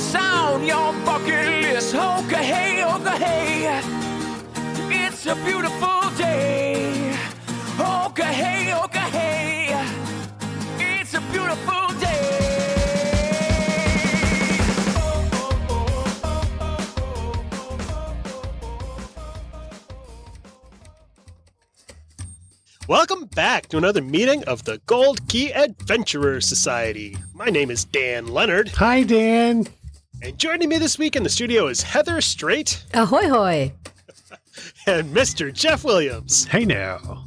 tell me what's on your bucket list. Okay, hey, okay, hey. It's a beautiful day. Okay, hey, okay, hey. It's a beautiful day. Welcome back to another meeting of the Gold Key Adventurer Society. My name is Dan Leonard, Hi, Dan. And joining me this week in the studio is Heather Straight Ahoy hoy. and Mr. Jeff Williams. Hey now.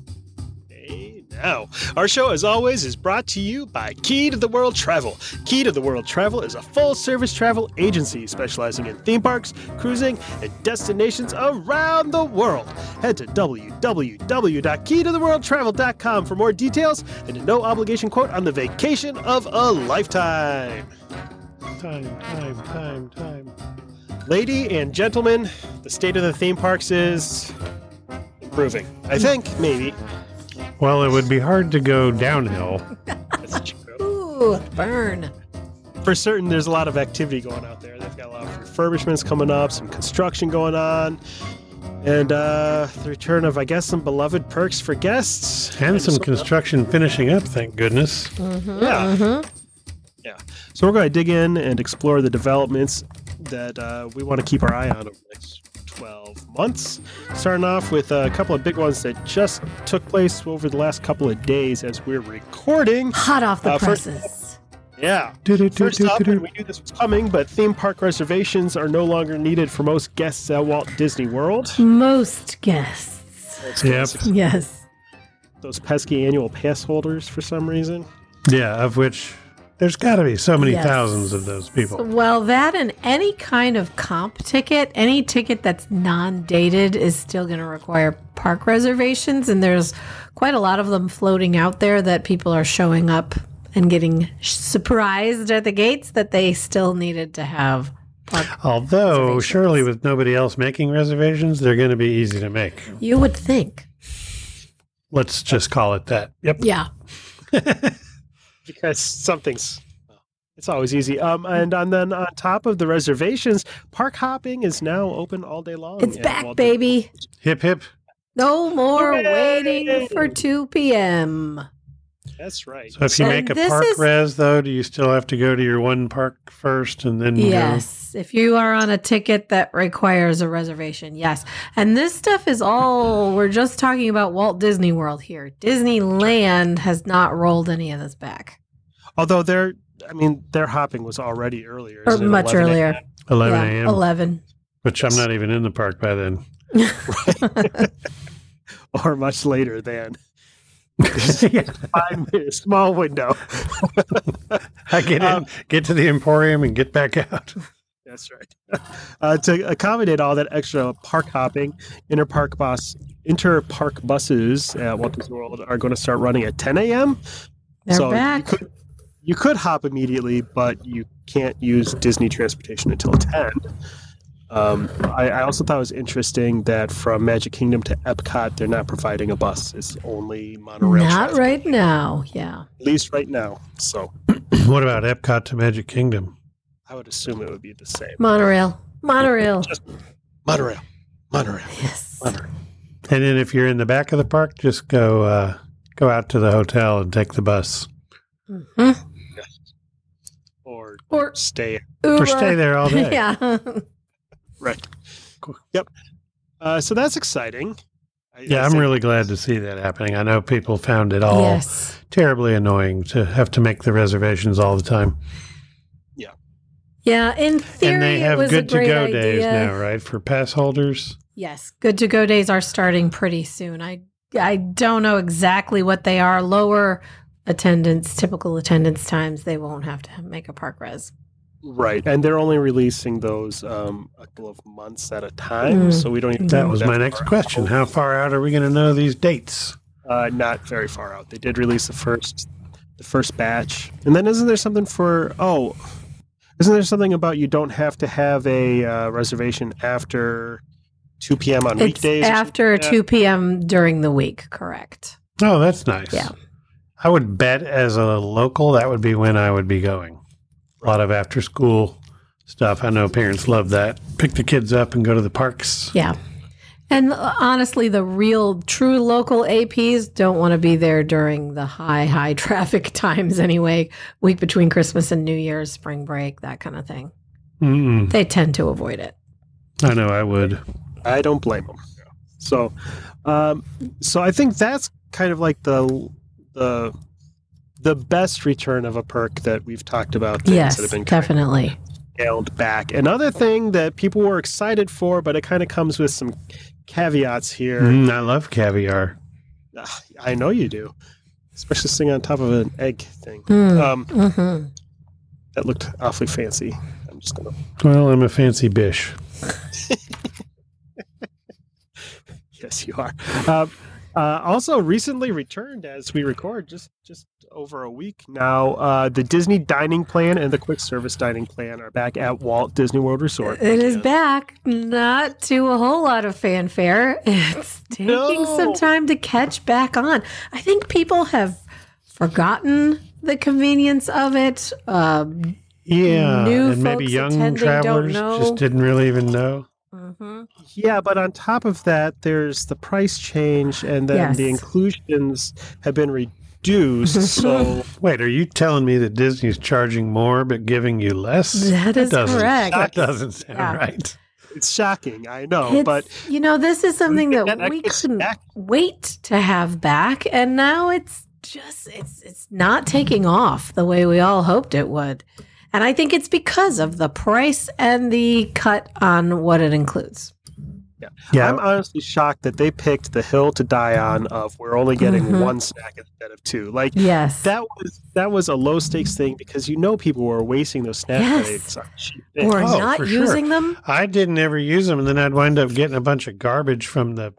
Hey, now, our show, as always, is brought to you by Key to the World Travel. Key to the World Travel is a full service travel agency specializing in theme parks, cruising, and destinations around the world. Head to www.keytotheworldtravel.com for more details and a no obligation quote on the vacation of a lifetime. Time, time, time, time. Lady and gentlemen, the state of the theme parks is improving. I think, maybe. Well, it would be hard to go downhill. That's true. Ooh, burn. for certain there's a lot of activity going out there they've got a lot of refurbishments coming up some construction going on and uh the return of i guess some beloved perks for guests And some some- construction finishing up, thank goodness. yeah Mhm. yeah so we're going to dig in and explore the developments that uh, we want to keep our eye on over the next 12 months starting off with a couple of big ones that just took place over the last couple of days as we're recording Hot off the Uh, first- presses. yeah Do-do-do-do-do-do. First up, and we knew this was coming, but theme park reservations are no longer needed for most guests at Walt Disney World. Most guests. Yep. Yes. Those pesky annual pass holders for some reason. Yeah, of which there's got to be so many Yes. thousands of those people. Well, that and any kind of comp ticket, any ticket that's non dated is still going to require park reservations. And there's quite a lot of them floating out there that people are showing up and getting surprised at the gates that they still needed to have park. Although, surely with nobody else making reservations, they're going to be easy to make. You would think. Let's just call it that. Yep. Yeah. Because something's it's always easy. Um and, and then on top of the reservations, park hopping is now open all day long. It's back, Walt baby. Hip, hip. No more Hooray! waiting for 2 p.m. That's right. So if you And make a park is- res, though, do you still have to go to your one park first and then go? Yes. If you are on a ticket that requires a reservation, yes. And this stuff is all, we're just talking about Walt Disney World here. Disneyland has not rolled any of this back, Although their I mean their hopping was already earlier. or much 11 earlier. 11 Yeah, a.m., 11. which I'm not even in the park by then. or much later than yeah. five minutes, small window. I get in, Um, get to the Emporium, and get back out. That's right. Uh, to accommodate all that extra park hopping, interpark bus interpark buses at Walt Disney World are going to start running at 10 a.m. They're so back. You could, you could hop immediately, but you can't use Disney transportation until 10. Um, I, I also thought it was interesting that from Magic Kingdom to Epcot, they're not providing a bus. It's only monorail. Not transport, right now. Yeah. At least right now. So what about Epcot to Magic Kingdom? I would assume it would be the same. Monorail. Monorail. Monorail. Monorail. Yes. Monorail. And then if you're in the back of the park, just go uh, go out to the hotel and take the bus, Mhm. Or Or stay Uber. or stay there all day. yeah. Right. Cool. Yep. Uh, so that's exciting. I, Yeah, I I'm really glad to see that happening. I know people found it all Yes. terribly annoying to have to make the reservations all the time. Yeah. Yeah, in theory, and they it have was good to go idea. days now, right? For pass holders. Yes, good to go days are starting pretty soon. I I don't know exactly what they are. Lower attendance, typical attendance times, they won't have to make a park res. Right, and they're only releasing those um, a couple of months at a time, Mm. so we don't even. That know was my next question. out. How far out are we going to know these dates? Uh, not very far out. They did release the first, the first batch, and then isn't there something for? Oh, isn't there something about you don't have to have a uh, reservation after two p.m. on It's weekdays? after like 2 p.m. during the week, correct? Oh, that's nice. Yeah. I would bet as a local that would be when I would be going. A lot of after school stuff. I know parents love that. Pick the kids up and go to the parks. Yeah. And honestly, the real, true local APs don't want to be there during the high, high traffic times anyway, week between Christmas and New Year's, spring break, that kind of thing. Mm-mm. They tend to avoid it. I know I would. I don't blame them. So, um, so I think that's kind of like the the the best return of a perk that we've talked about. Things yes, that have been definitely. scaled back. Another thing that people were excited for, but it kind of comes with some caveats here. Mm, I love caviar. Ah, I know you do, especially sitting on top of an egg thing. Mm. Um, hmm that looked awfully fancy. I'm just gonna. Well, I'm a fancy bish. Yes, you are. Um, uh, also, recently returned as we record, just just over a week now. Uh, the Disney dining plan and the quick service dining plan are back at Walt Disney World Resort. It is back, not to a whole lot of fanfare. It's taking No. some time to catch back on. I think people have forgotten the convenience of it. Um, Yeah, New and maybe young travelers just didn't really even know. mhm. Yeah, but on top of that, there's the price change, and then the inclusions have been reduced. so Wait, are you telling me that Disney's charging more but giving you less? That is doesn't- correct. That doesn't sound Yeah. right. it's shocking, I know. It's- but you know, this is something that that we extra couldn't back. wait to have back, and now it's just it's it's not taking off the way we all hoped it would. And I think it's because of the price and the cut on what it includes. Yeah, I'm honestly shocked that they picked the hill to die on of we're only getting Mhm. one snack instead of two. Like Yes. that was that was a low stakes thing because you know people were wasting those snack Yes. credits on cheap or Oh, not for sure. using them. I didn't ever use them, and then I'd wind up getting a bunch of garbage from the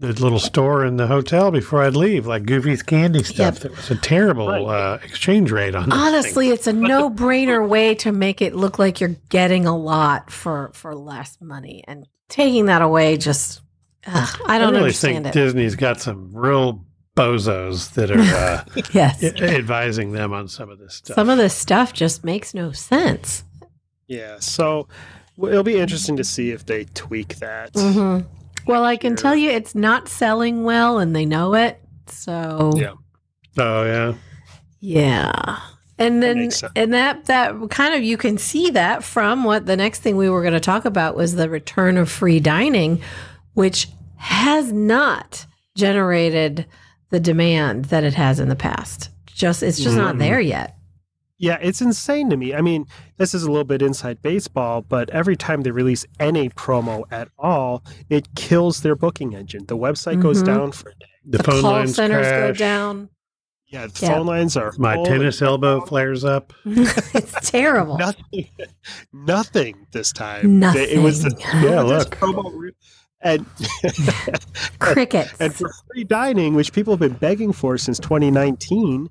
the little store in the hotel before I'd leave, like Goofy's candy stuff. Yep. That was a terrible Right. uh, exchange rate on. those Honestly, it's a no-brainer way to make it look like you're getting a lot for for less money, and taking that away just ugh, I don't really understand think it. Disney's got some real bozos that are uh, yes, a- advising them on some of this stuff. some of this stuff just makes no sense. Yeah, so it'll be interesting to see if they tweak that. hmm Well, I can year. tell you it's not selling well, and they know it. So Yeah. oh yeah, yeah. And That then makes sense. and that that kind of you can see that from what the next thing we were going to talk about was the return of free dining, which has not generated the demand that it has in the past. Just it's just not Mm-mm. there yet. Yeah, it's insane to me. I mean, this is a little bit inside baseball, but every time they release any promo at all, it kills their booking engine. The website goes Mhm. down for a day. the, The phone call lines centers go crash. down. Yeah, the Yeah. phone lines are My tennis elbow flares up. it's terrible. Nothing, nothing this time. Nothing. It was the Nothing. Yeah, look. promo and Crickets. and for free dining, which people have been begging for since 2019,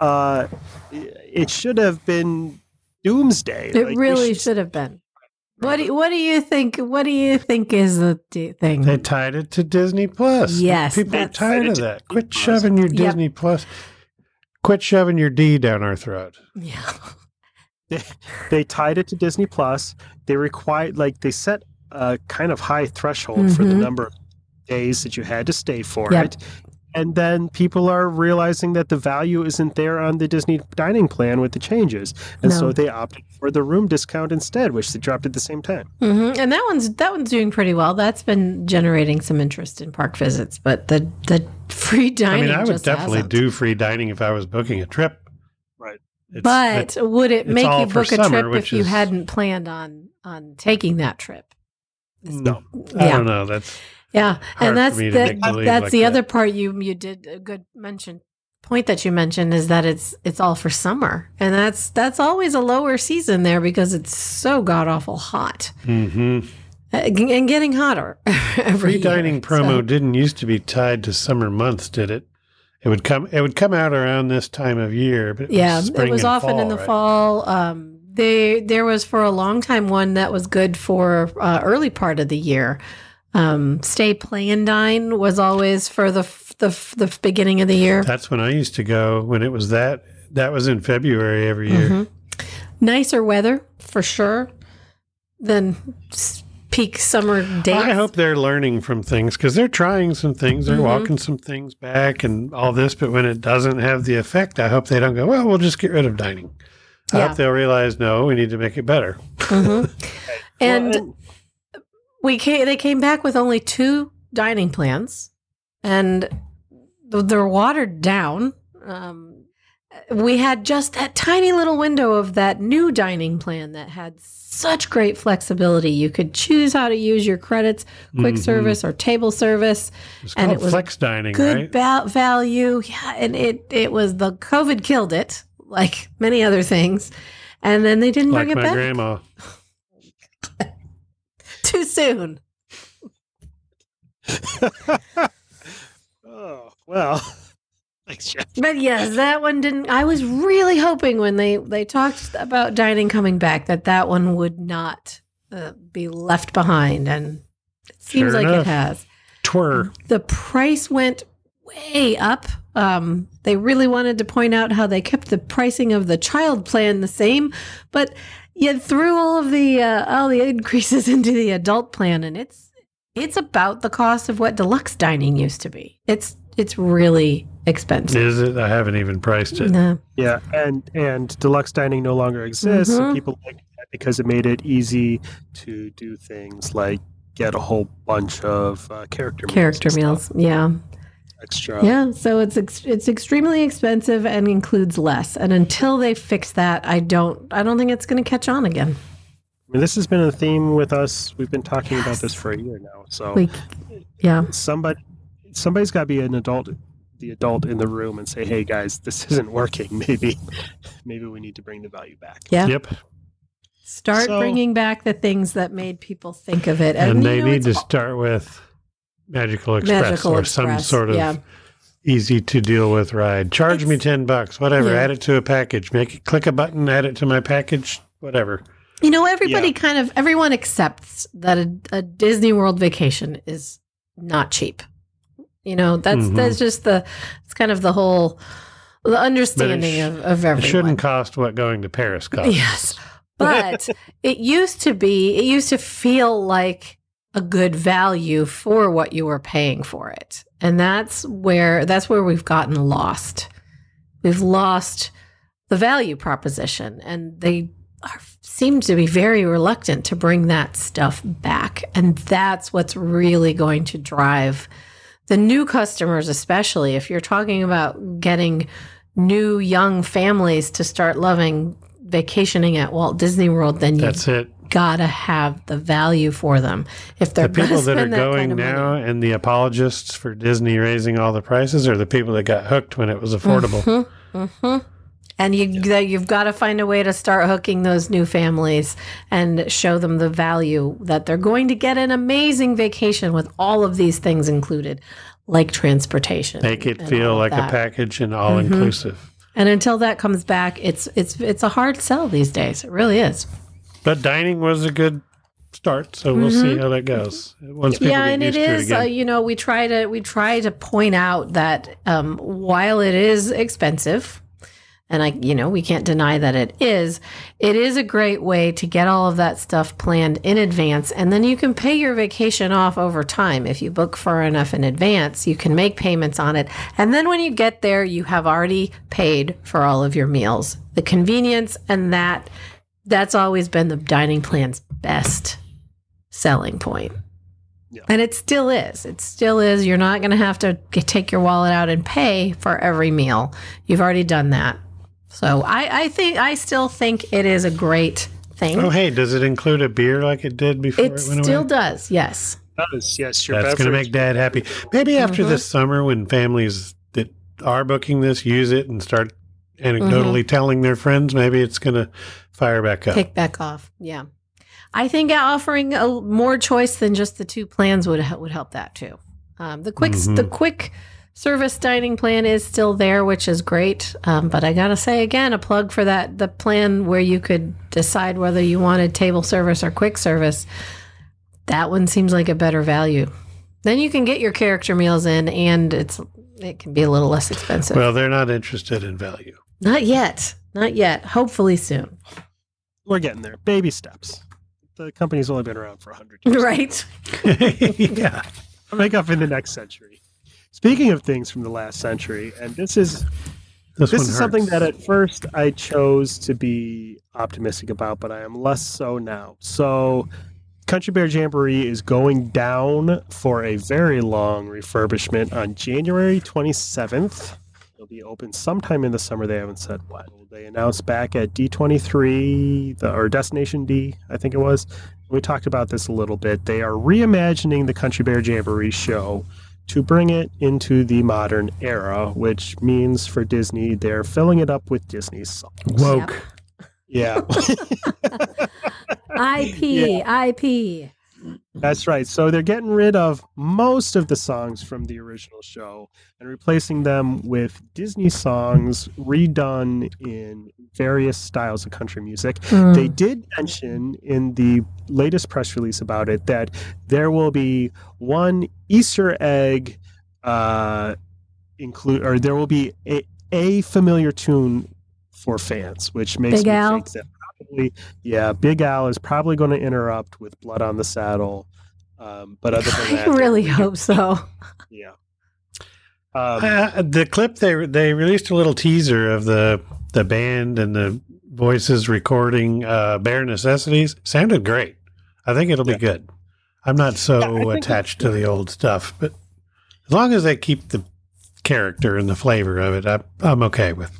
uh, it should have been doomsday. It Like, really should have been. What do you, what do you think? What do you think is the d- thing? They tied it to Disney Plus. Yes, people are tired of that. Quit shoving your Yep. Disney Plus. Quit shoving your D down our throat. yeah. they tied it to Disney Plus. They required like they set a kind of high threshold for the Mhm. number of days that you had to stay for Yep. it. And then people are realizing that the value isn't there on the Disney dining plan with the changes. And No. so they opted for the room discount instead, which they dropped at the same time. hmm And that one's that one's doing pretty well. That's been generating some interest in park visits, but the the free I dining. mean, I would definitely hasn't. do free dining if I was booking a trip. Right. It's- But it- would it make you book a summer, trip which if you hadn't planned on on taking that trip? no, I don't know. That's Yeah, and that's for me to that, make believe that's like the that. other part you you did a good mention point that you mentioned is that it's it's all for summer, and that's that's always a lower season there because it's so god awful hot Mm-hmm. Uh, and getting hotter every Free dining year, promo so- didn't used to be tied to summer months, did it? It would come. It would come out around this time of year, but yeah, spring it was often in the right? fall. Um, they there was for a long time one that was good for uh, early part of the year. Um, Stay Play and Dine was always for the f- the f- the beginning of the year. That's when I used to go. When it was that. That was in February every year. Mhm. Nicer weather for sure than peak summer days. I hope they're learning from things because they're trying some things. They're Mhm. walking some things back and all this. But when it doesn't have the effect, I hope they don't go. Well, we'll just get rid of dining. I Yeah. hope they'll realize no, we need to make it better. Mhm. and Well, we came, they came back with only two dining plans, and they're watered down. Um, we had just that tiny little window of that new dining plan that had such great flexibility. You could choose how to use your credits, quick Mhm. service or table service, It's And it was flex dining, good right? val- value. Yeah, and it it was the COVID killed it, like many other things, and then they didn't like bring it my back grandma. too soon. oh well. Thanks, Jeff. But yes, that one didn't. I was really hoping when they they talked about dining coming back that that one would not uh, be left behind, and it seems Sure like enough. it has. Twir. The price went way up. Um, they really wanted to point out how they kept the pricing of the child plan the same, but yet threw all of the uh, all the increases into the adult plan, and it's it's about the cost of what deluxe dining used to be. It's it's really expensive. Is it? I haven't even priced it. No. Yeah, and and deluxe dining no longer exists. Mhm. And people like that because it made it easy to do things like get a whole bunch of uh, character character and stuff meals. Yeah, extra. yeah. So it's ex- it's extremely expensive and includes less. And until they fix that, I don't I don't think it's going to catch on again. I mean, this has been a theme with us. We've been talking about this for a year now. So We, yeah, somebody somebody's got to be an adult the adult in the room and say hey guys this isn't working maybe maybe we need to bring the value back yeah. Yep. Start So- bringing back the things that made people think of it. And, you they know, need to start with Magical Express Magical or Express, some sort of yeah. easy to deal with ride. Charge me 10 bucks, whatever. Yeah. Add it to a package. Make it click a button, add it to my package, whatever. You know, everybody Yeah. kind of everyone accepts that a, a Disney World vacation is not cheap. You know, that's Mhm. that's just the it's kind of the whole the understanding sh- of, of It everyone. shouldn't cost what going to Paris costs. Yes. But it used to be, it used to feel like a good value for what you were paying for it. And that's where that's where we've gotten lost. We've lost the value proposition and they are, seem to be very reluctant to bring that stuff back. And that's what's really going to drive the new customers, especially if you're talking about getting new young families to start loving vacationing at Walt Disney World, then you That's it. Gotta have the value for them. If they're The people that are that going kind of now money. and the apologists for Disney raising all the prices are the people that got hooked when it was affordable. Mhm, mhm. And you that you've got to find a way to start hooking those new families and show them the value that they're going to get an amazing vacation with all of these things included, like transportation. Make it feel like a package and all Mhm. inclusive. And until that comes back, it's it's it's a hard sell these days. It really is. But dining was a good start, so we'll see how that goes. Once Mm-hmm. yeah, and it to it uh, you know, we try to we try to point out that um, while it is expensive, and I, you know, we can't deny that it is. It is a great way to get all of that stuff planned in advance, and then you can pay your vacation off over time. If you book far enough in advance, you can make payments on it, and then when you get there, you have already paid for all of your meals. The convenience and that that's always been the dining plan's best selling point. Yeah. And it still is. It still is. You're not going to have to take your wallet out and pay for every meal. You've already done that. So I, I think I still think it is a great thing. Oh, hey, does it include a beer like it did before it, it went still away? does. Yes. Does, yes your That's going to make Dad happy. Maybe after Mhm. this summer, when families that are booking this use it and start anecdotally telling their friends, maybe it's going to fire back up. Kick back off. Yeah. I think offering a more choice than just the two plans would would help that too. Um, the quick the Mhm. quick service dining plan is still there, which is great. Um, but I gotta say again, a plug for that the plan where you could decide whether you wanted table service or quick service. That one seems like a better value. Then you can get your character meals in, and it's it can be a little less expensive. Well, they're not interested in value. Not yet, not yet. Hopefully soon. We're getting there. Baby steps. The company's only been around for 100 years. Right. yeah. i Make up in the next century. Speaking of things from the last century, and this is This, this one is something that at first I chose to be optimistic about, but I am less so now. So, Country Bear Jamboree is going down for a very long refurbishment on January 27th. It'll be open sometime in the summer. They haven't said when. They announced back at D23, the, or Destination D, I think it was. We talked about this a little bit. They are reimagining the Country Bear Jamboree show to bring it into the modern era, which means for Disney, they're filling it up with Disney songs. woke. Yeah, IP, IP. That's right. So they're getting rid of most of the songs from the original show and replacing them with Disney songs redone in various styles of country music. Hmm. They did mention in the latest press release about it that there will be one Easter egg uh, include, or there will be a, a familiar tune for fans, which makes Big me Al? think that probably, yeah, Big Al is probably going to interrupt with "Blood on the Saddle." Um, but other than that, I that, really hope so. yeah. Um, Uh, the clip they they released a little teaser of the the band and the voices recording uh, Bare Necessities sounded great. I think it'll Yeah. be good. I'm not so Yeah, attached to the old stuff, but as long as they keep the character and the flavor of it, I, I'm okay with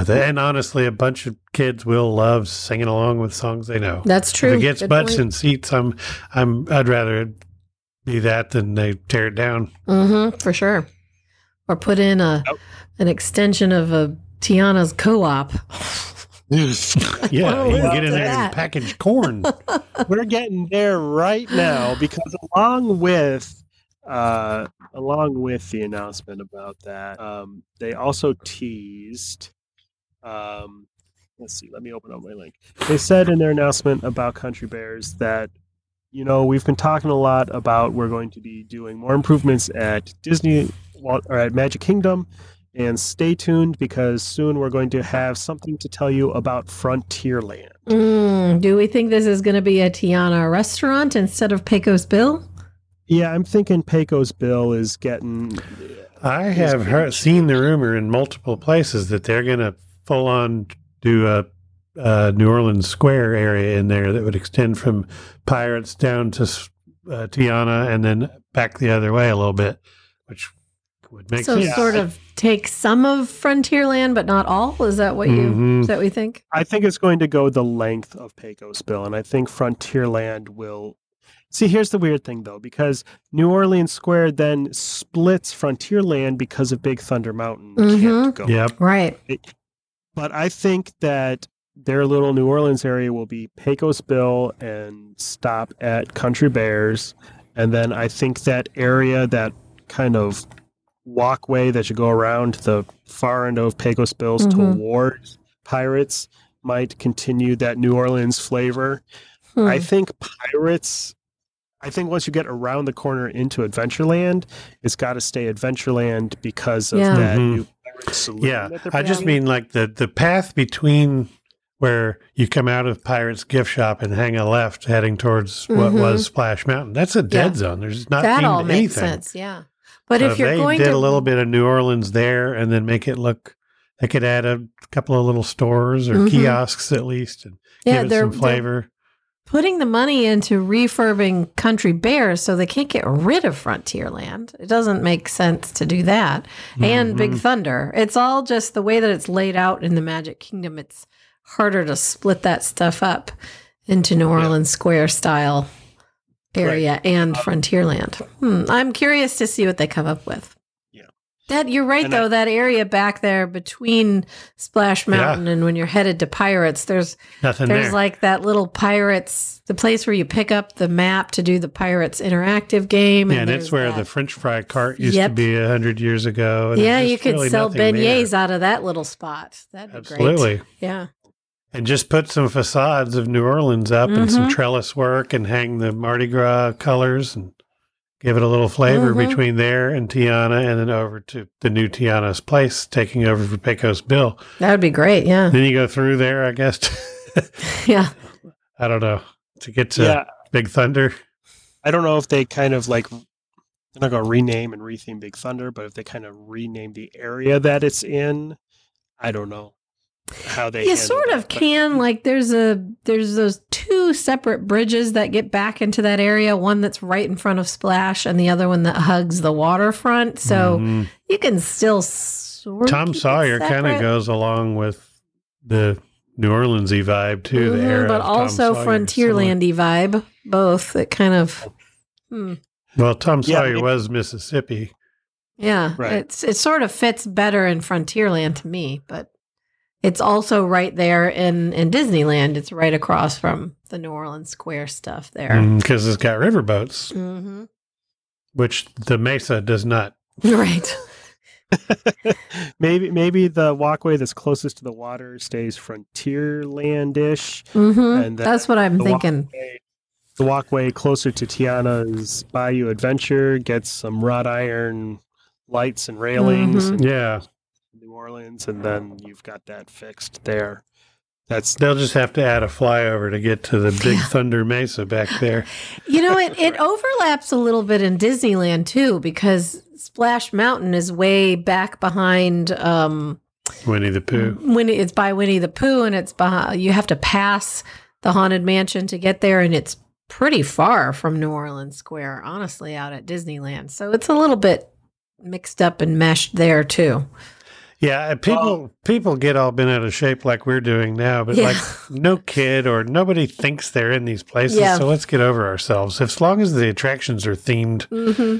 with it. And honestly, a bunch of kids will love singing along with songs they know. That's true. If it gets Good butts point. and seats, I'm I'm I'd rather it be that than they tear it down. Mm-hmm, for sure. Or put in a Nope. an extension of a Tiana's co-op. Yeah, you can get in there that. and package corn. we're getting there right now because along with uh along with the announcement about that um they also teased um let's see let me open up my link they said in their announcement about country bears that you know we've been talking a lot about we're going to be doing more improvements at disney or at magic kingdom and stay tuned because soon we're going to have something to tell you about frontierland Mm, do we think this is going to be a Tiana restaurant instead of Pecos Bill? Yeah, I'm thinking Pecos Bill is getting. I have heard, seen the rumor in multiple places that they're going to full on do a, a New Orleans Square area in there that would extend from Pirates down to uh, Tiana and then back the other way a little bit, which would make so sense. sort of take some of Frontierland, but not all. Is that what you? Mhm. Is that we think? I think it's going to go the length of Pecos Bill, and I think Frontierland will. See, here's the weird thing though, because New Orleans Square then splits Frontierland because of Big Thunder Mountain Mhm. can't go. Yep. Right. But I think that their little New Orleans area will be Pecos Bill and stop at Country Bears. And then I think that area, that kind of walkway that you go around the far end of Pecos Bills Mhm. towards Pirates might continue that New Orleans flavor. Hmm. I think Pirates. I think once you get around the corner into Adventureland, it's got to stay Adventureland because of Yeah. that Mhm. new Pirates saloon Yeah, I just mean like the the path between where you come out of Pirates gift shop and hang a left heading towards what Mhm. was Splash Mountain. That's a dead Yeah. zone. There's not that all makes anything. sense. Yeah. But So if you're they going did to a little bit of New Orleans there and then make it look, they could add a couple of little stores or Mhm. kiosks at least and yeah, give it they're, some they're flavor. Putting the money into refurbing Country Bears, so they can't get rid of Frontierland. It doesn't make sense to do that. And Big Mhm. Thunder. It's all just the way that it's laid out in the Magic Kingdom. It's harder to split that stuff up into New Orleans Square style area and Frontierland. Hmm, I'm curious to see what they come up with. That you're right And I- though. that area back there between Splash Yeah. Mountain and when you're headed to Pirates, there's Nothing there's there. like that little Pirates, the place where you pick up the map to do the Pirates interactive game. yeah, and there's it's where that- the French fry cart used to be a hundred years ago. and yeah, you could really sell nothing there. beignets out of that little spot. That'd be great. Absolutely. Yeah. And just put some facades of New Orleans up and some Mhm. trellis work and hang the Mardi Gras colors and give it a little flavor Mhm. between there and Tiana and then over to the new Tiana's place, taking over for Pecos Bill. That would be great. Yeah. Then you go through there, I guess. Yeah. I don't know. To get to yeah, Big Thunder. I don't know if they kind of like they're not going to rename and retheme Big Thunder, but if they kind of rename the area that it's in, I don't know how they. you handle sort that, of but- can like there's a there's those two separate bridges that get back into that area one that's right in front of splash and the other one that hugs the waterfront so Mhm. you can still sort of Tom keep Sawyer kind of goes along with the New Orleansy vibe too. The Mhm, era, but also Sawyer, similar. frontierlandy vibe both it kind of hmm, Well, Tom Yeah, Sawyer maybe- was Mississippi. yeah Right. it's it sort of fits better in frontierland to me but it's also right there in in disneyland it's right across from the new orleans square stuff there Because it's got riverboats, hmm which the Mesa does not. right maybe maybe the walkway that's closest to the water stays frontierlandish. hmm And That's what I'm the thinking. walkway- The walkway closer to Tiana's Bayou Adventure gets some wrought iron lights and railings Mhm. in Yeah. New Orleans, and then you've got that fixed there. That's They'll just have to add a flyover to get to the Big Yeah. Thunder Mesa back there. You know, it, it overlaps a little bit in Disneyland too, because Splash Mountain is way back behind um Winnie the Pooh. when it's by Winnie the Pooh and it's behind you have to pass the haunted mansion to get there and it's pretty far from New Orleans Square, honestly, out at Disneyland. So it's a little bit mixed up and meshed there too. Yeah, and people people get all bent out of shape like we're doing now, but Yeah. like no kid or nobody thinks they're in these places. Yeah. So let's get over ourselves. As long as the attractions are themed, hmm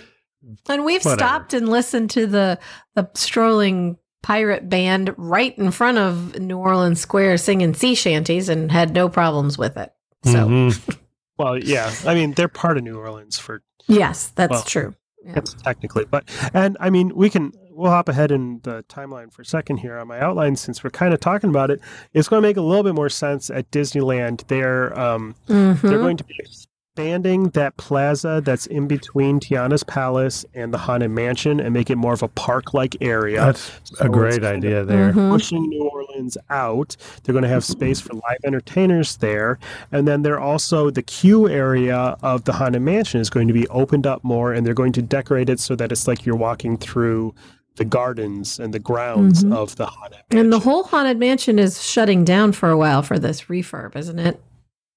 And we've Whatever. stopped and listened to the the strolling pirate band right in front of New Orleans Square singing sea shanties and had no problems with it. So Mhm. well, yeah. I mean, they're part of New Orleans for yes, that's Well, true. Yeah. Yes, technically. But and I mean, we can we'll hop ahead in the timeline for a second here on my outline since we're kind of talking about it. It's going to make a little bit more sense at Disneyland. They're um, they're Mhm. going to be expanding that plaza that's in between Tiana's Palace and the Haunted Mansion and make it more of a park-like area. that's So a great kind of idea there. Mhm. pushing New Orleans out. They're going to have space for live entertainers there. And then they're also, the queue area of the Haunted Mansion is going to be opened up more and they're going to decorate it so that it's like you're walking through the gardens and the grounds Mhm. of the Haunted Mansion. And the whole haunted mansion is shutting down for a while for this refurb, isn't it?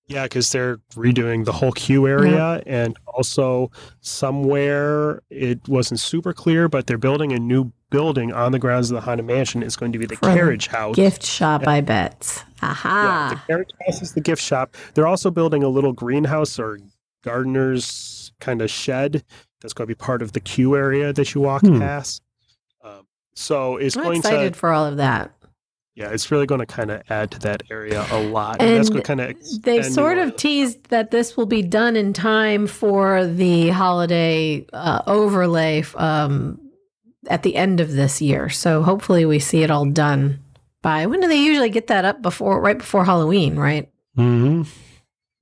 Yeah, because they're redoing the whole queue area, and also somewhere it wasn't super clear, but they're building a new building on the grounds of the haunted mansion. It's going to be the For carriage house. Gift shop, I bet. Yeah, Aha. the carriage house is the gift shop. They're also building a little greenhouse or gardener's kind of shed that's going to be part of the queue area that you walk Hmm. past. So it's I'm going excited to, for all of that. yeah, it's really going to kind of add to that area a lot. And, that's And going to kind of They've sort of teased that this will be done in time for the holiday uh, overlay um, at the end of this year. So hopefully we see it all done by when do they usually get that up before right before Halloween, right? hmm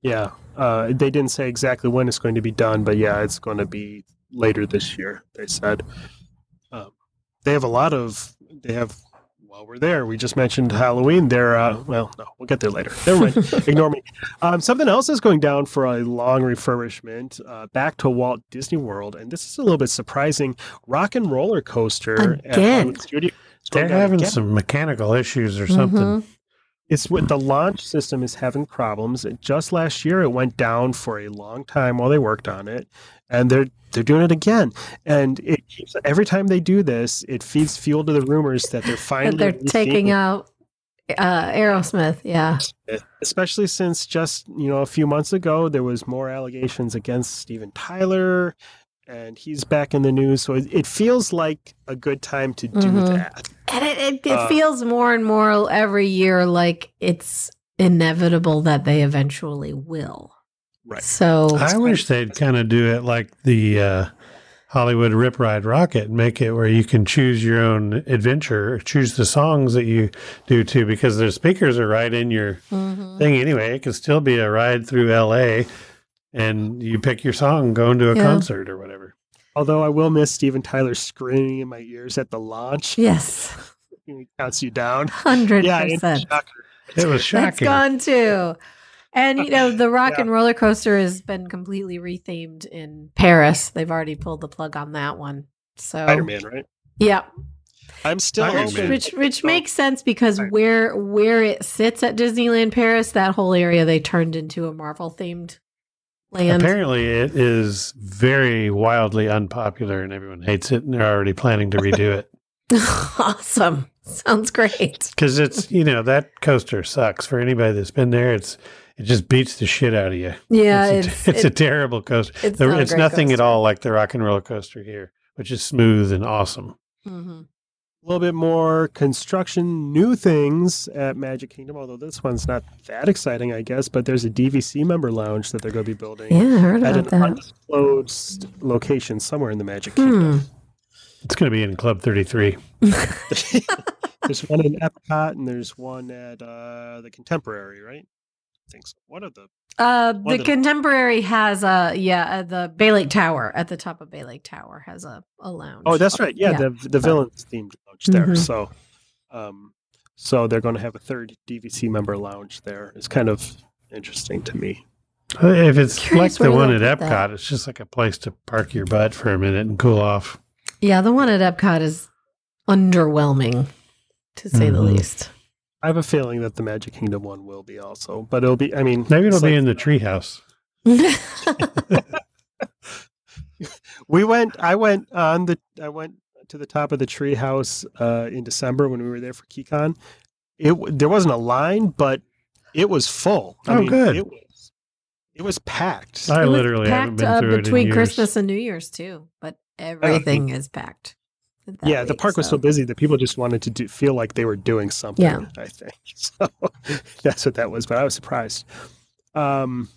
Yeah, uh, they didn't say exactly when it's going to be done, but yeah, it's going to be later this year. They said they have a lot of. They have. While we're there, we just mentioned Halloween. They're uh, well, no, we'll get there later. Never mind. Ignore me. Um, something else is going down for a long refurbishment. Uh, back to Walt Disney World, and this is a little bit surprising. Rock and Roller Coaster Again. Hollywood Studio. They're having again. some mechanical issues or something. Mhm. It's what the launch system is having problems. Just last year, it went down for a long time while they worked on it, and they're they're doing it again. And it keeps every time they do this, it feeds fuel to the rumors that they're finally That they're taking out uh, Aerosmith. Yeah. Especially since just you know a few months ago there was more allegations against Steven Tyler, and he's back in the news. So it, it feels like a good time to do Mhm. that. And it, it, it Uh, feels more and more every year like it's inevitable that they eventually will. Right. So I wish they'd kind of do it like the uh, Hollywood Rip Ride Rockit make it where you can choose your own adventure, or choose the songs that you do too, because their speakers are right in your Mhm. thing anyway. It can still be a ride through LA and you pick your song going to a Yeah. concert or whatever. Although I will miss Steven Tyler screaming in my ears at the launch. yes, He counts you down. hundred Yeah, it's a percent. shocker. It was That's shocking. gone too. And you know, the rock Yeah. and roller coaster has been completely rethemed in Paris. They've already pulled the plug on that one. So Spider-Man, right? yeah, I'm still Iron hoping. Man. which which Oh. makes sense because Right. where where it sits at Disneyland Paris, that whole area they turned into a Marvel themed land. Apparently, it is very wildly unpopular and everyone hates it and they're already planning to redo it. awesome. Sounds great. Because it's, you know, that coaster sucks for anybody that's been there. It's, it just beats the shit out of you. Yeah, it's, it's a, it's a terrible coaster. it's The- not a it's great nothing at all like the rock and roller coaster here, which is smooth and awesome. mhm. a little bit more construction new things at Magic Kingdom, although this one's not that exciting, I guess. But there's a DVC member lounge that they're going to be building Yeah, I heard at about an that. undisclosed location somewhere in the Magic Hmm. Kingdom. It's going to be in Club 33. there's one in Epcot and there's one at uh, the Contemporary, right? I think so. What are the? Uh, One the of the- contemporary has a yeah, uh, the Bay Lake Tower at the top of Bay Lake Tower has a, a lounge. Oh, that's right. Yeah, Yeah. the the villains themed lounge there. Mhm. So, um, so they're going to have a third DVC member lounge there. It's kind of interesting to me. Uh, If it's like the one at Epcot, that. it's just like a place to park your butt for a minute and cool off. yeah, the one at Epcot is underwhelming, to say the Mhm. least. I have a feeling that the Magic Kingdom one will be also, but it'll be. I mean, Maybe it'll be like- in the treehouse. We went. I went on the. I went to the top of the treehouse uh, in December when we were there for KeyCon. It there wasn't a line, but it was full. I Oh, mean, good. It was. It was packed. I It was literally haven't packed been uh, through it in between years. Christmas and New Year's too, but everything is packed. Yeah, the week, park was so so. busy that people just wanted to do, feel like they were doing something. Yeah. I think so. that's what that was. But I was surprised. Um,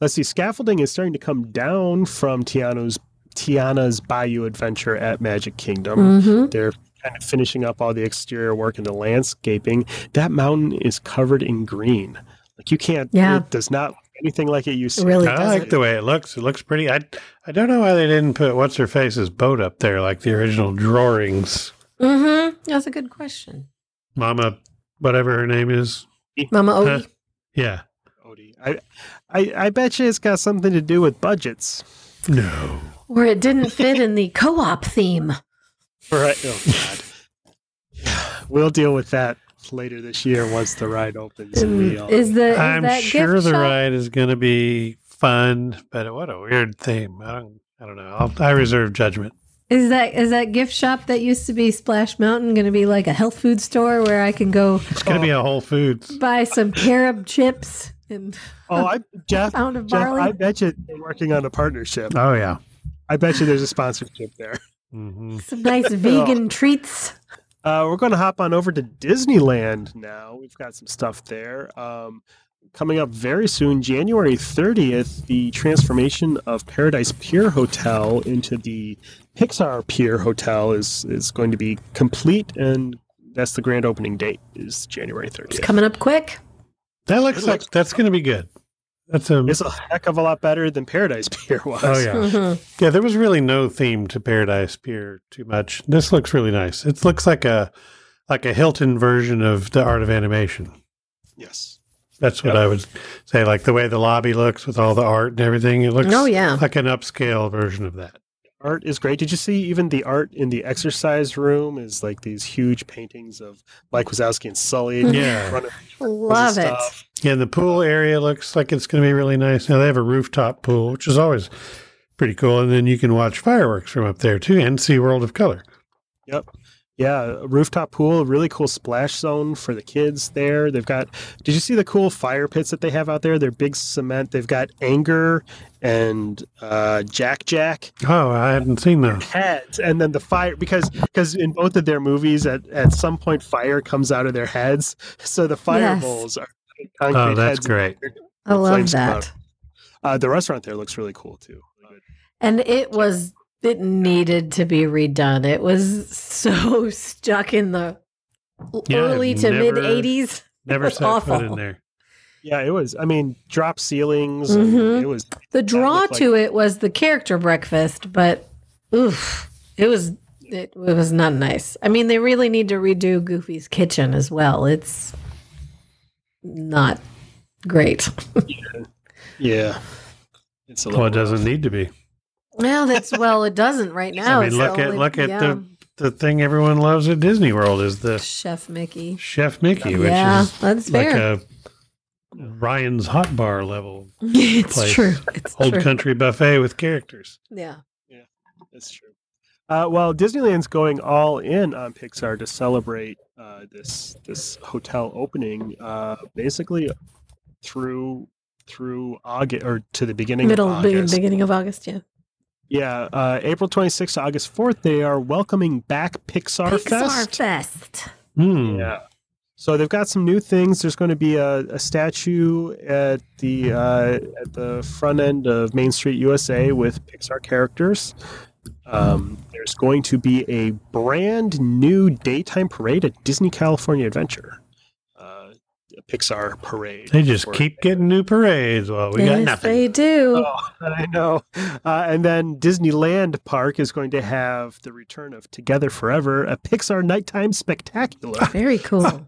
let's see. Scaffolding is starting to come down from Tiana's Tiana's Bayou Adventure at Magic Kingdom. Mhm. They're kind of finishing up all the exterior work and the landscaping. That mountain is covered in green. Like you can't. Yeah. It does not anything like it used It to. really I doesn't. like the way it looks. It looks pretty. I I don't know why they didn't put what's her face's boat up there like the original drawings. Mhm. That's a good question, Mama, whatever her name is. Mama Huh? Yeah. Odie. I, I, I bet you it's got something to do with budgets. No. Or it didn't fit in the co-op theme. Right. Oh God. We'll deal with that later this year once the ride opens. And we all, Is the is I'm that sure gift the shop? ride is going to be fun, but what a weird theme. I don't. I don't know. I'll, I reserve judgment. Is that is that gift shop that used to be Splash Mountain going to be like a health food store where I can go It's going to be a Whole Foods. buy some carob chips and oh, I, Jeff, pound of Jeff, barley? I bet you they're working on a partnership. Oh yeah. I bet you there's a sponsorship there. hmm some nice vegan treats. Uh, we're going to hop on over to Disneyland now. We've got some stuff there. Um, coming up very soon, January 30th, the transformation of Paradise Pier Hotel into the Pixar Pier Hotel is is going to be complete, and that's the grand opening date is January 30th. It's coming up quick. That looks It like that's going to be good. That's a It's a heck of a lot better than Paradise Pier was. oh yeah. Mhm. Yeah, there was really no theme to Paradise Pier too much. This looks really nice. It looks like a like a Hilton version of the art of animation. Yes. That's what Yep. I would say. Like the way the lobby looks with all the art and everything. It looks Oh yeah. like an upscale version of that. Art is great. Did you see even the art in the exercise room is like these huge paintings of Mike Wazowski and Sully mm-hmm. Yeah. running Love it. Yeah, and the pool area looks like it's going to be really nice. Now they have a rooftop pool, which is always pretty cool, and then you can watch fireworks from up there too, and see World of Color. Yep. Yeah, rooftop pool, really cool splash zone for the kids there. They've got. Did you see the cool fire pits that they have out there? They're big cement. They've got anger and uh, Jack Jack Oh, I hadn't seen those. heads, and then the fire because because in both of their movies, at at some point, fire comes out of their heads. So the fire Yes. bowls are concrete Oh, that's heads. great. I love that. Uh, the restaurant there looks really cool too. And it was it needed to be redone. It was so stuck in the Yeah, early to mid eighties. Never was set foot in awful. there. Yeah, it was. I mean, drop ceilings. and Mhm. It was. The draw looked like- to it was the character breakfast, but oof, it was it, it was not nice. I mean, they really need to redo Goofy's kitchen as well. It's not great. Yeah. It's a Well, it doesn't rough. need to be. Well, that's well, it doesn't right now. I mean, look the at only- look at yeah. the the thing everyone loves at Disney World is the Chef Mickey. Chef Mickey, which yeah, is that's like fair. a Ryan's Hot Bar level it's place. true. It's old true. country buffet with characters. Yeah. Yeah, that's true. Uh, well, Disneyland's going all in on Pixar to celebrate uh, this this hotel opening, uh, basically through through August or to the beginning Middle of August. beginning of August. Yeah. Yeah, uh, April 26th to August 4th, they are welcoming back Pixar, Pixar Fest. Fest. Hmm. Yeah. So they've got some new things. There's going to be a, a statue at the uh, at the front end of Main Street USA with Pixar characters. Um, there's going to be a brand new daytime parade at Disney California Adventure. Pixar parade. They just for- keep getting new parades. Well, we got yes, nothing. they do. Oh, I know. Uh, and then Disneyland Park is going to have the return of Together Forever, a Pixar nighttime spectacular. Very cool.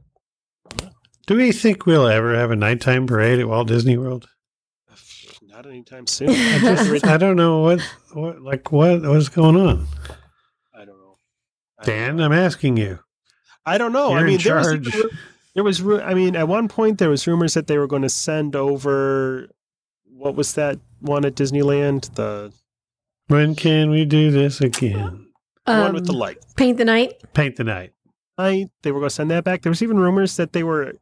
Do we think we'll ever have a nighttime parade at Walt Disney World? Not anytime soon. I just I don't know what what like what what's going on. I don't know. I don't Dan, know. I'm asking you. I don't know. You're I in mean, there was, charge. There was, ru- I mean, at one point there was rumors that they were going to send over, what was that one at Disneyland? The When can we do this again? one with the Um, light. Paint the night. Paint the night. Night. They were going to send that back. There was even rumors that they were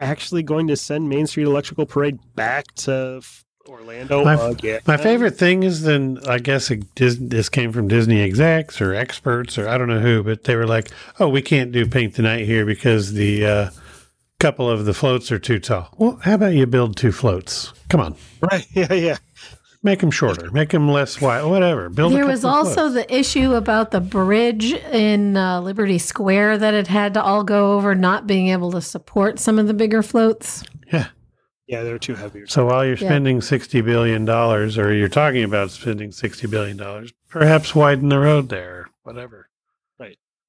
actually going to send Main Street Electrical Parade back to f- Orlando My- again. My favorite thing is then I guess it, Dis- this came from Disney execs or experts or I don't know who, but they were like, "Oh, we can't do Paint the Night here because the uh, couple of the floats are too tall." Well, how about you build two floats? Come on, Right. Yeah. Yeah. make them shorter, make them less wide, whatever. Build. a There was couple of also floats. the issue about the bridge in uh, Liberty Square that it had to all go over, not being able to support some of the bigger floats. yeah. Yeah. they're too heavy. So while you're Yeah. spending sixty billion dollars, or you're talking about spending sixty billion dollars, perhaps widen the road there, or whatever.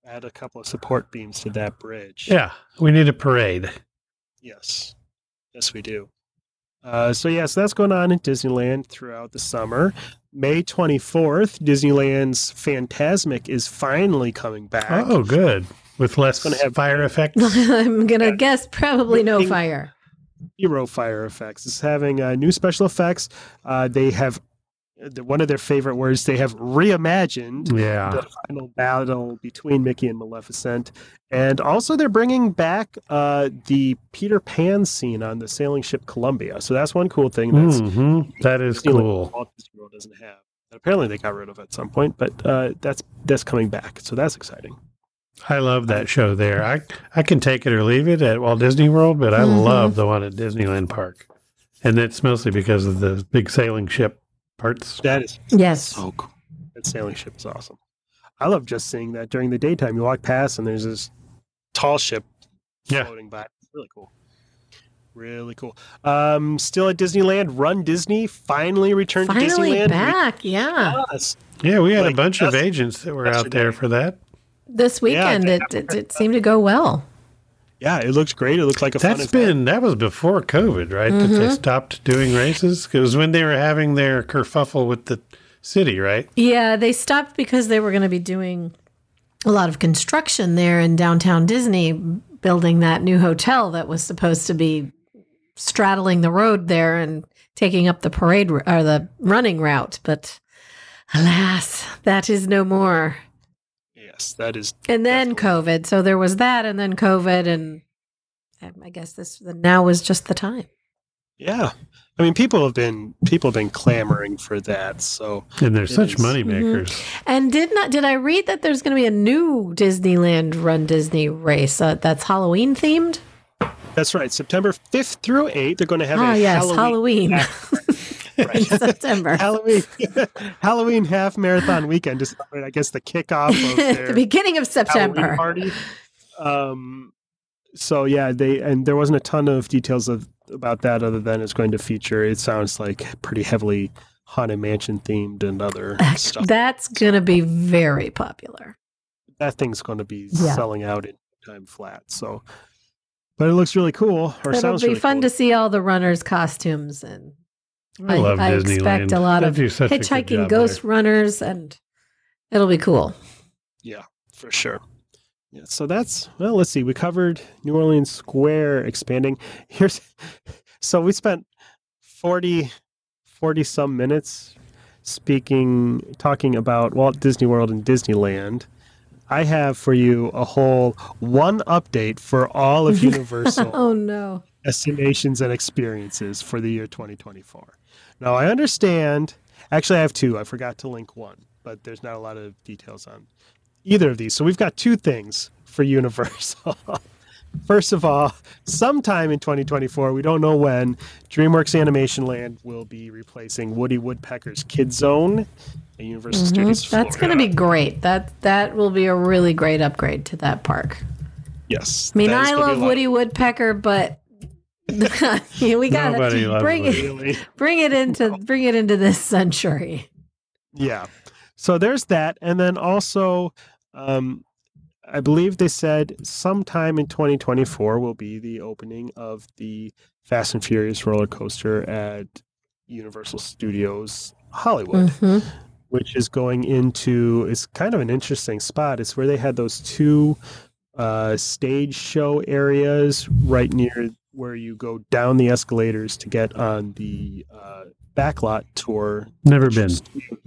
Add a couple of support beams to that bridge. Yeah, we need a parade. Yes. Yes, we do. Uh, so, yeah, so that's going on in Disneyland throughout the summer. May 24th, Disneyland's Fantasmic is finally coming back. Oh, good. With less gonna have- fire effects. I'm gonna Yeah. guess probably no fire. Zero fire effects. It's having uh, new special effects. Uh, they have the, one of their favorite words, they have reimagined yeah. the final battle between Mickey and Maleficent. And also, they're bringing back uh, the Peter Pan scene on the sailing ship Columbia. So that's one cool thing that's hmm That is cool. Walt Disney World doesn't have. And apparently, they got rid of it at some point, but uh, that's that's coming back. So that's exciting. I love that show there. I I can take it or leave it at Walt Disney World, but I Mhm. love the one at Disneyland Park. And it's mostly because of the big sailing ship parts. That is Yes. so cool. That sailing ship is awesome. I love just seeing that during the daytime. You walk past and there's this tall ship Yeah. floating by. Really cool. Really cool. Um, still at Disneyland, Run Disney finally returned to Finally Disneyland. back. Yeah. Yes. Yeah, we had Like, a bunch of agents that were out there for that. This weekend they it, it, it seemed to go well. Yeah, it looks great. It looks like a fun That's event. been that was before COVID, right? That they mm-hmm. stopped doing races because when they were having their kerfuffle with the city, right? Yeah, they stopped because they were going to be doing a lot of construction there in downtown Disney, building that new hotel that was supposed to be straddling the road there and taking up the parade or the running route. But alas, that is no more. Yeah. yes, that is And then COVID. So there was that, and then COVID, and and I guess this now was just the time. yeah. I mean, people have been people have been clamoring for that. So And they're such is. money Mhm. makers. And did not did I read that there's going to be a new Disneyland Run Disney race uh, that's Halloween themed? that's right. September fifth through eighth, they're going to have Oh a yes, Halloween, Halloween in September. Halloween Halloween half marathon weekend to celebrate, I guess, the kickoff of their the beginning of Halloween September. party. Um, so yeah, they and there wasn't a ton of details of about that other than it's going to feature. It sounds like pretty heavily haunted mansion themed and other stuff. That's going to be very popular. that thing's going to be Yeah. selling out in time flat. So, but it looks really cool. Or It'll sounds be really fun cool. to see all the runners' costumes and I, love I Disneyland. expect a lot They of do such hitchhiking ghost there. runners, and it'll be cool. Yeah, for sure. Yeah, so that's well. Let's see. We covered New Orleans Square expanding. Here's so we spent 40, 40 some minutes speaking, talking about Walt Disney World and Disneyland. I have for you a whole one update for all of Universal Oh no! destinations and experiences for the year 2024. Now, I understand. Actually, I have two. I forgot to link one, but there's not a lot of details on either of these. So we've got two things for Universal. First of all, sometime in 2024, we don't know when, DreamWorks Animation Land will be replacing Woody Woodpecker's Kid Zone at Universal Mhm. Studios. That's going to be great. That that will be a really great upgrade to that park. yes. I mean, I love Woody Woodpecker, but we got Nobody to loves bring it Really? bring it into bring it into this century. Yeah. So there's that. And then also, um, I believe they said sometime in 2024 will be the opening of the Fast and Furious roller coaster at Universal Studios Hollywood, Mhm. which is going into, it's kind of an interesting spot. It's where they had those two uh, stage show areas right near where you go down the escalators to get on the uh, backlot tour Never been.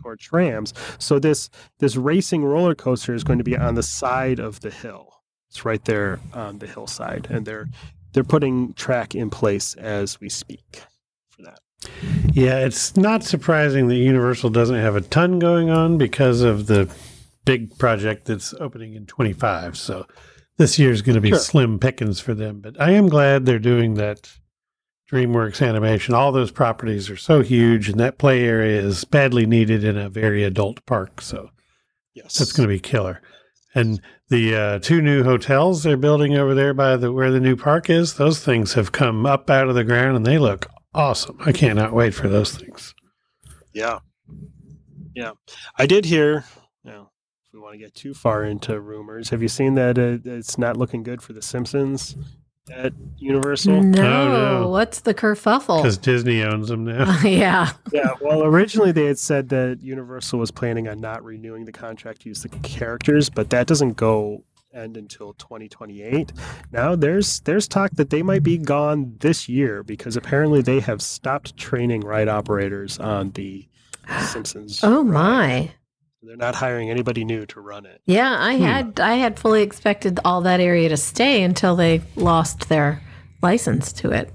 tour trams. So this this racing roller coaster is going to be on the side of the hill. It's right there on the hillside, and they're they're putting track in place as we speak for that. Yeah, it's not surprising that Universal doesn't have a ton going on because of the big project that's opening in 25. So this year is going to be Sure. slim pickings for them. But I am glad they're doing that DreamWorks animation. All those properties are so huge, and that play area is badly needed in a very adult park. So Yes, that's going to be killer. And the uh, two new hotels they're building over there by the where the new park is, those things have come up out of the ground and they look awesome. I cannot wait for those things. Yeah, yeah. I did hear. You know, if we want to get too far into rumors, have you seen that uh, it's not looking good for the Simpsons at Universal? No, no. what's the kerfuffle? Because Disney owns them now. yeah, Yeah, well, originally they had said that Universal was planning on not renewing the contract to use the characters, but that doesn't go end until 2028. Now there's there's talk that they might be gone this year because apparently they have stopped training ride operators on the Simpsons. Oh ride. my. They're not hiring anybody new to run it. Yeah, I Hmm. had I had fully expected all that area to stay until they lost their license to it.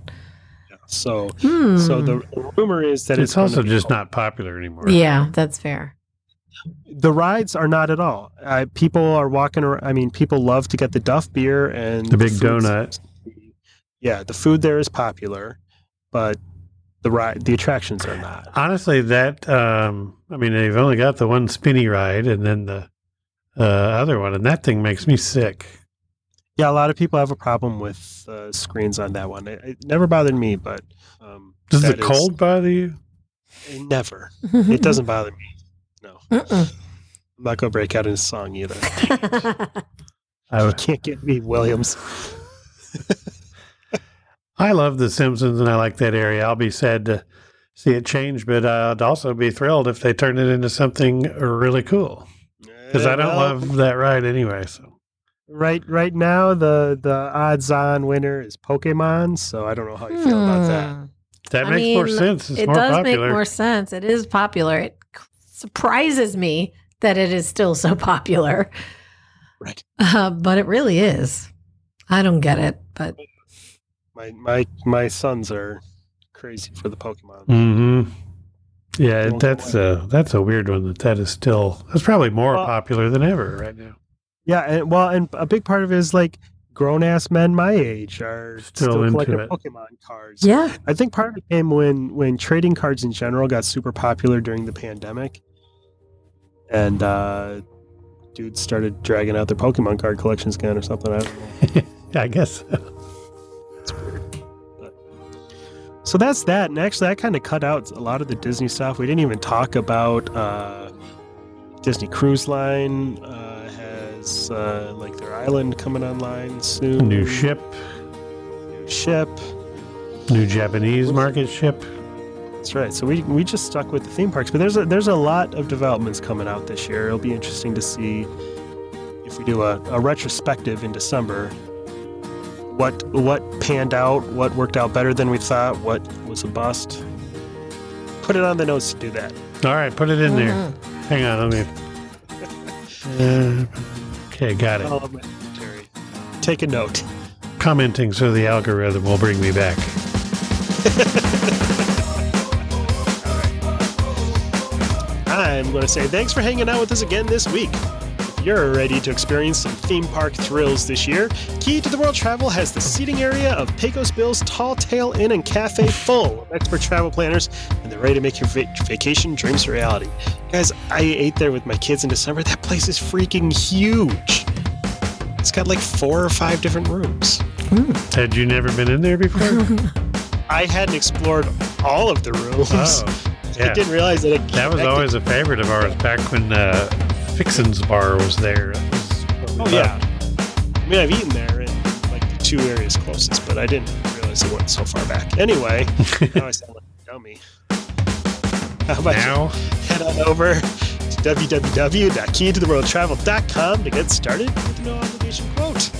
Yeah, So Hmm. so the rumor is that it's, it's also just gone. not popular anymore. yeah, that's fair. the rides are not at all. Uh, people are walking around. I mean, people love to get the Duff beer and The big food donut. be- Yeah, the food there is popular, but the ride, the attractions are not. Honestly, that um, I mean, they've only got the one spinny ride and then the uh, other one, and that thing makes me sick. Yeah, a lot of people have a problem with uh, screens on that one. It, it never bothered me, but um, Does that the is- cold bother you? never. It doesn't bother me. No, Mm-mm. I'm not gonna break out in a song either. I, You can't get me, Williams. I love The Simpsons and I like that area. I'll be sad to see it change, but I'd also be thrilled if they turn it into something really cool because I don't love that ride anyway. So Right, right now the the odds-on winner is Pokemon. So I don't know how you feel about that. Hmm. that I makes more sense. It's it more does popular. make more sense. It is popular. It surprises me that it is still so popular. Right. Uh, but it really is. I don't get it, but My my my sons are crazy for the Pokemon. Mm-hmm. Yeah, that's a that's a weird one. That that is still that's probably more Well- popular than ever right now. Yeah, and well, and a big part of it is like grown ass men my age are Still still, into collecting it. Pokemon cards. yeah. I think part of it came when when trading cards in general got super popular during the pandemic, and uh, dudes started dragging out their Pokemon card collections again or something. I don't know. I guess. It's weird. But- So that's that. And actually, I kind of cut out a lot of the Disney stuff. We didn't even talk about uh, Disney Cruise Line uh, has uh, like their island coming online soon. New ship, New ship. new Japanese market ship. That's right. So we, we just stuck with the theme parks, but there's a there's a lot of developments coming out this year. It'll be interesting to see if we do a, a retrospective in December. What what panned out? What worked out better than we thought? What was a bust? Put it on the notes to do that. All right, put it in there. Mhm. Hang on, let me. Uh, okay, got it. All of my commentary. Take a note. Commenting so the algorithm will bring me back. I'm going to say thanks for hanging out with us again this week. You're ready to experience some theme park thrills this year, Key to the World Travel has the seating area of Pecos Bill's Tall Tale Inn and Cafe full of expert travel planners, and they're ready to make your va- vacation dreams a reality. Guys, I ate there with my kids in December. That place is freaking huge. It's got like four or five different rooms. Had you never been in there before? I hadn't explored all of the rooms. oh, I didn't realize that it That was always a favorite of ours back when uh, Fixin's Bar was there. Was Oh yeah. I mean, I've eaten there in like the two areas closest, but I didn't realize it went so far back. Anyway, now I sound like a dummy. How about Now, head on over to www.keytotheworldtravel.com to get started with no obligation quote.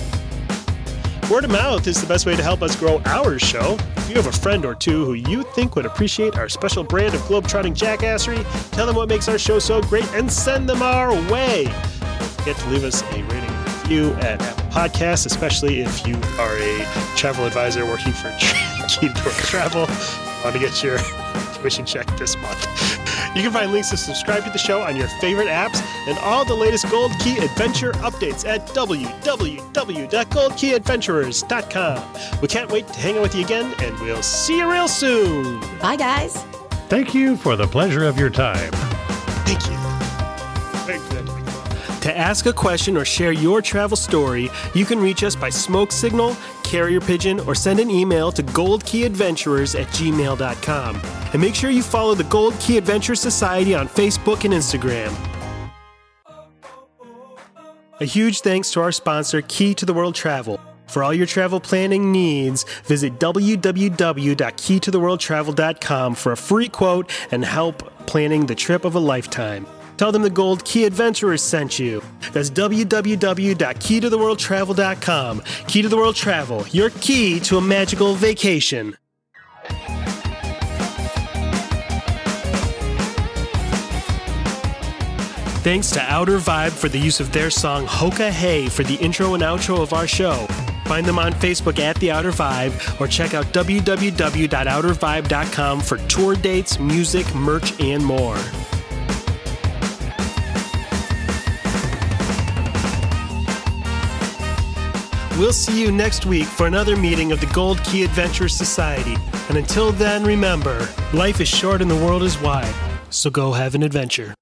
Word of mouth is the best way to help us grow our show. If you have a friend or two who you think would appreciate our special brand of globetrotting jackassery, tell them what makes our show so great and send them our way. Don't forget to leave us a rating review at Apple Podcasts, especially if you are a travel advisor working for Key Travel. Want to get your tuition check this month. You can find links to subscribe to the show on your favorite apps and all the latest Gold Key Adventure updates at www.goldkeyadventurers.com. We can't wait to hang out with you again, and we'll see you real soon. Bye, guys. thank you for the pleasure of your time. Thank you. Thank you. To ask a question or share your travel story, you can reach us by smoke signal, carrier pigeon, or send an email to goldkeyadventurers at gmail.com. And make sure you follow the Gold Key Adventure Society on Facebook and Instagram. A huge thanks to our sponsor, Key to the World Travel. For all your travel planning needs, visit www.keytotheworldtravel.com for a free quote and help planning the trip of a lifetime. Tell them the Gold Key Adventurers sent you. That's www.keytotheworldtravel.com. Key to the World Travel, your key to a magical vacation. Thanks to Outer Vibe for the use of their song Hoka Hey for the intro and outro of our show. Find them on Facebook at The Outer Vibe or check out www.outervibe.com for tour dates, music, merch, and more. We'll see you next week for another meeting of the Gold Key Adventure Society. And until then, remember life is short and the world is wide, so go have an adventure.